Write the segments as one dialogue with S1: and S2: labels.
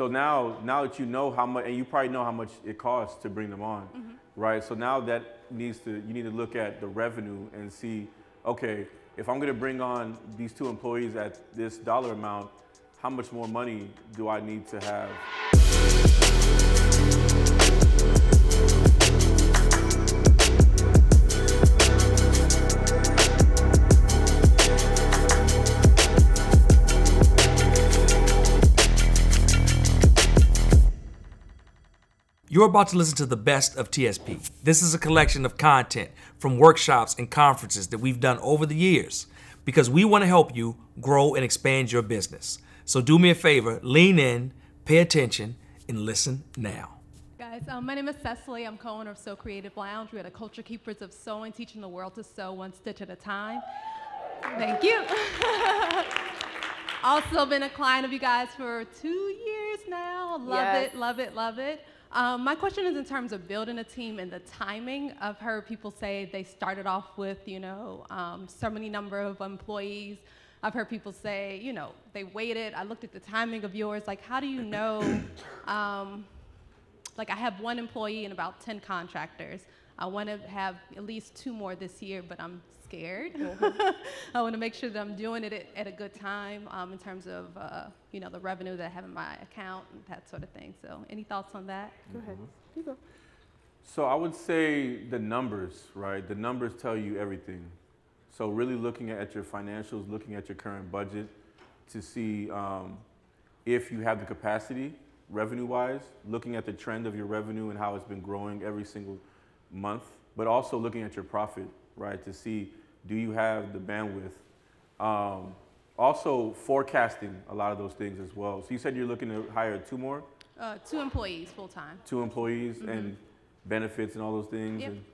S1: So now, now that you know how much, and you probably know how much it costs to bring them on, mm-hmm. right? So now that needs to, you need to look at the revenue and see, okay, if I'm gonna bring on these two employees at this dollar amount, how much more money do I need to have?
S2: You're about to listen to the best of TSP. This is a collection of content from workshops and conferences that we've done over the years because we want to help you grow and expand your business. So do me a favor, lean in, pay attention, and listen now.
S3: Guys, um, my name is Cecily. I'm co-owner of Sew Creative Lounge. We are the culture keepers of sewing, teaching the world to sew one stitch at a time. Thank you. also been a client of you guys for two years now. Love
S4: Yes.
S3: it, love it, love it. Um, my question is in terms of building a team and the timing. I've heard people say they started off with, you know, um, so many number of employees. I've heard people say, you know, they waited. I looked at the timing of yours. Like, how do you know? Um, like I have one employee and about 10 contractors. I want to have at least two more this year, but I'm scared. I want to make sure that I'm doing it at, at a good time um, in terms of, uh, you know, the revenue that I have in my account and that sort of thing. So any thoughts on that?
S4: Go ahead. You go.
S1: So I would say the numbers, right? The numbers tell you everything. So really looking at your financials, looking at your current budget to see um, if you have the capacity revenue-wise, looking at the trend of your revenue and how it's been growing every single month, but also looking at your profit, right? To see do you have the bandwidth. Um, also forecasting a lot of those things as well. So you said you're looking to hire two more,
S3: Uh, two employees full time.
S1: two employees and benefits and all those things.
S3: Yep.
S1: And,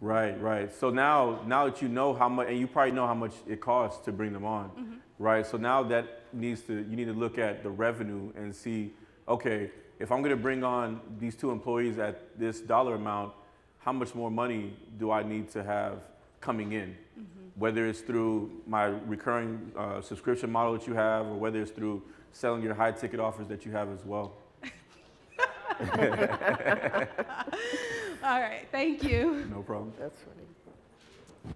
S1: Right, right. So now, now that you know how much, and you probably know how much it costs to bring them on, right? So now that needs to, you need to look at the revenue and see, okay, if I'm going to bring on these two employees at this dollar amount, how much more money do I need to have coming in? Whether it's through my recurring uh, subscription model that you have, or whether it's through selling your high ticket offers that you have as well.
S3: All right, thank you.
S1: No problem.
S4: That's funny.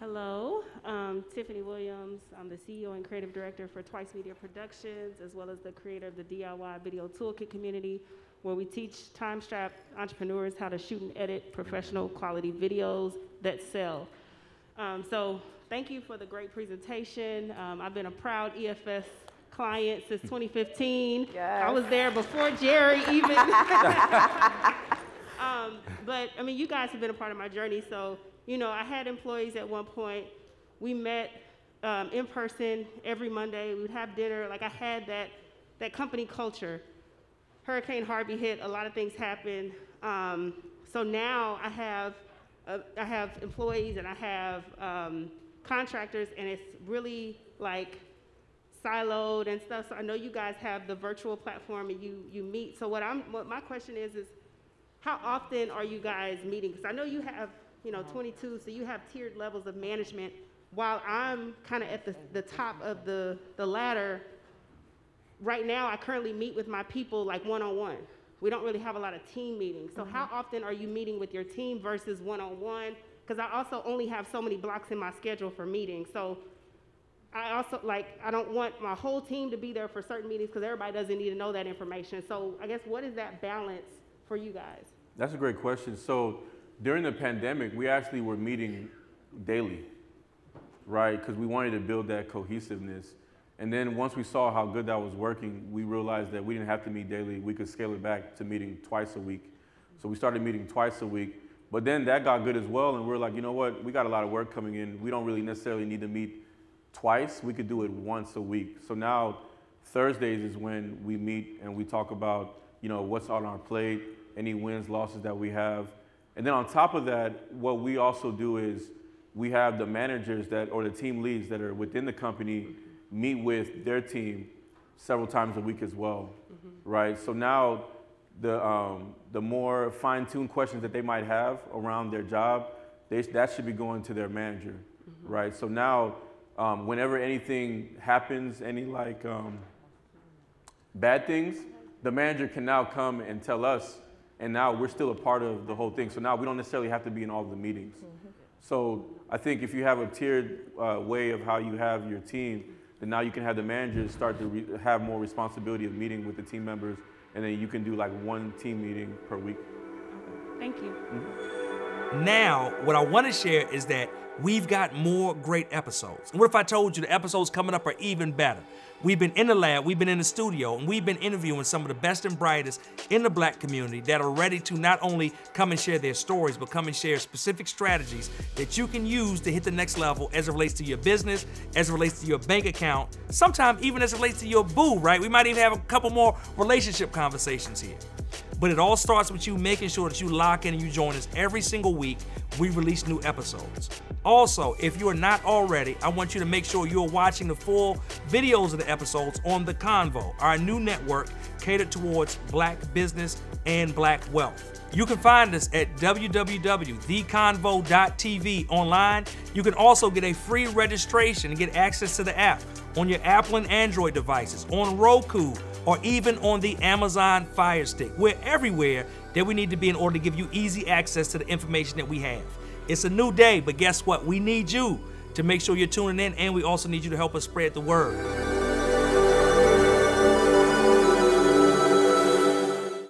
S5: Hello, um, Tiffany Williams. I'm the CEO and creative director for Twice Media Productions, as well as the creator of the DIY Video Toolkit community, where we teach time-strapped entrepreneurs how to shoot and edit professional quality videos that sell. Um, so, thank you for the great presentation. Um, I've been a proud EFS client since 2015. I was there before Jerry even. Um, but I mean, you guys have been a part of my journey. So, you know, I had employees at one point. We met um, in person every Monday. We would have dinner. Like I had that that company culture. Hurricane Harvey hit. A lot of things happened. Um, so now I have uh, I have employees and I have um, contractors, and it's really like siloed and stuff. So I know you guys have the virtual platform and you you meet. So what I'm what my question is is how often are you guys meeting? Because I know you have, you know, 22, so you have tiered levels of management. While I'm kind of at the, the top of the, the ladder, right now I currently meet with my people like one on one. We don't really have a lot of team meetings. So, how mm-hmm. often are you meeting with your team versus one on one? Because I also only have so many blocks in my schedule for meetings. So, I also like I don't want my whole team to be there for certain meetings because everybody doesn't need to know that information. So I guess what is that balance for you guys?
S1: That's a great question. So during the pandemic, we actually were meeting daily, right? Because we wanted to build that cohesiveness. And then once we saw how good that was working, we realized that we didn't have to meet daily. We could scale it back to meeting twice a week. So we started meeting twice a week. But then that got good as well. And we are like, you know what? We got a lot of work coming in. We don't really necessarily need to meet twice. We could do it once a week. So now Thursdays is when we meet and we talk about, you know, what's on our plate, any wins, losses that we have. And then on top of that, what we also do is we have the managers that or the team leads that are within the company meet with their team several times a week as well, right? So now the um, the more fine-tuned questions that they might have around their job, they, that should be going to their manager, right? So now, um, whenever anything happens, any like um, bad things, the manager can now come and tell us, and now we're still a part of the whole thing. So now we don't necessarily have to be in all the meetings. So I think if you have a tiered uh, way of how you have your team, then now you can have the managers start to re- have more responsibility of meeting with the team members, and then you can do like one team meeting per week.
S5: Thank you. Mm-hmm.
S2: Now, what I want to share is that we've got more great episodes. And what if I told you the episodes coming up are even better? We've been in the lab, we've been in the studio, and we've been interviewing some of the best and brightest in the black community that are ready to not only come and share their stories, but come and share specific strategies that you can use to hit the next level as it relates to your business, as it relates to your bank account, sometimes even as it relates to your boo, right? We might even have a couple more relationship conversations here. But it all starts with you making sure that you lock in and you join us every single week. We release new episodes. Also, if you are not already, I want you to make sure you're watching the full videos of the episodes on The Convo, our new network catered towards black business and black wealth. You can find us at www.theconvo.tv online. You can also get a free registration and get access to the app on your Apple and Android devices, on Roku, or even on the Amazon Fire Stick. We're everywhere that we need to be in order to give you easy access to the information that we have. It's a new day, but guess what? We need you to make sure you're tuning in, and we also need you to help us spread the word.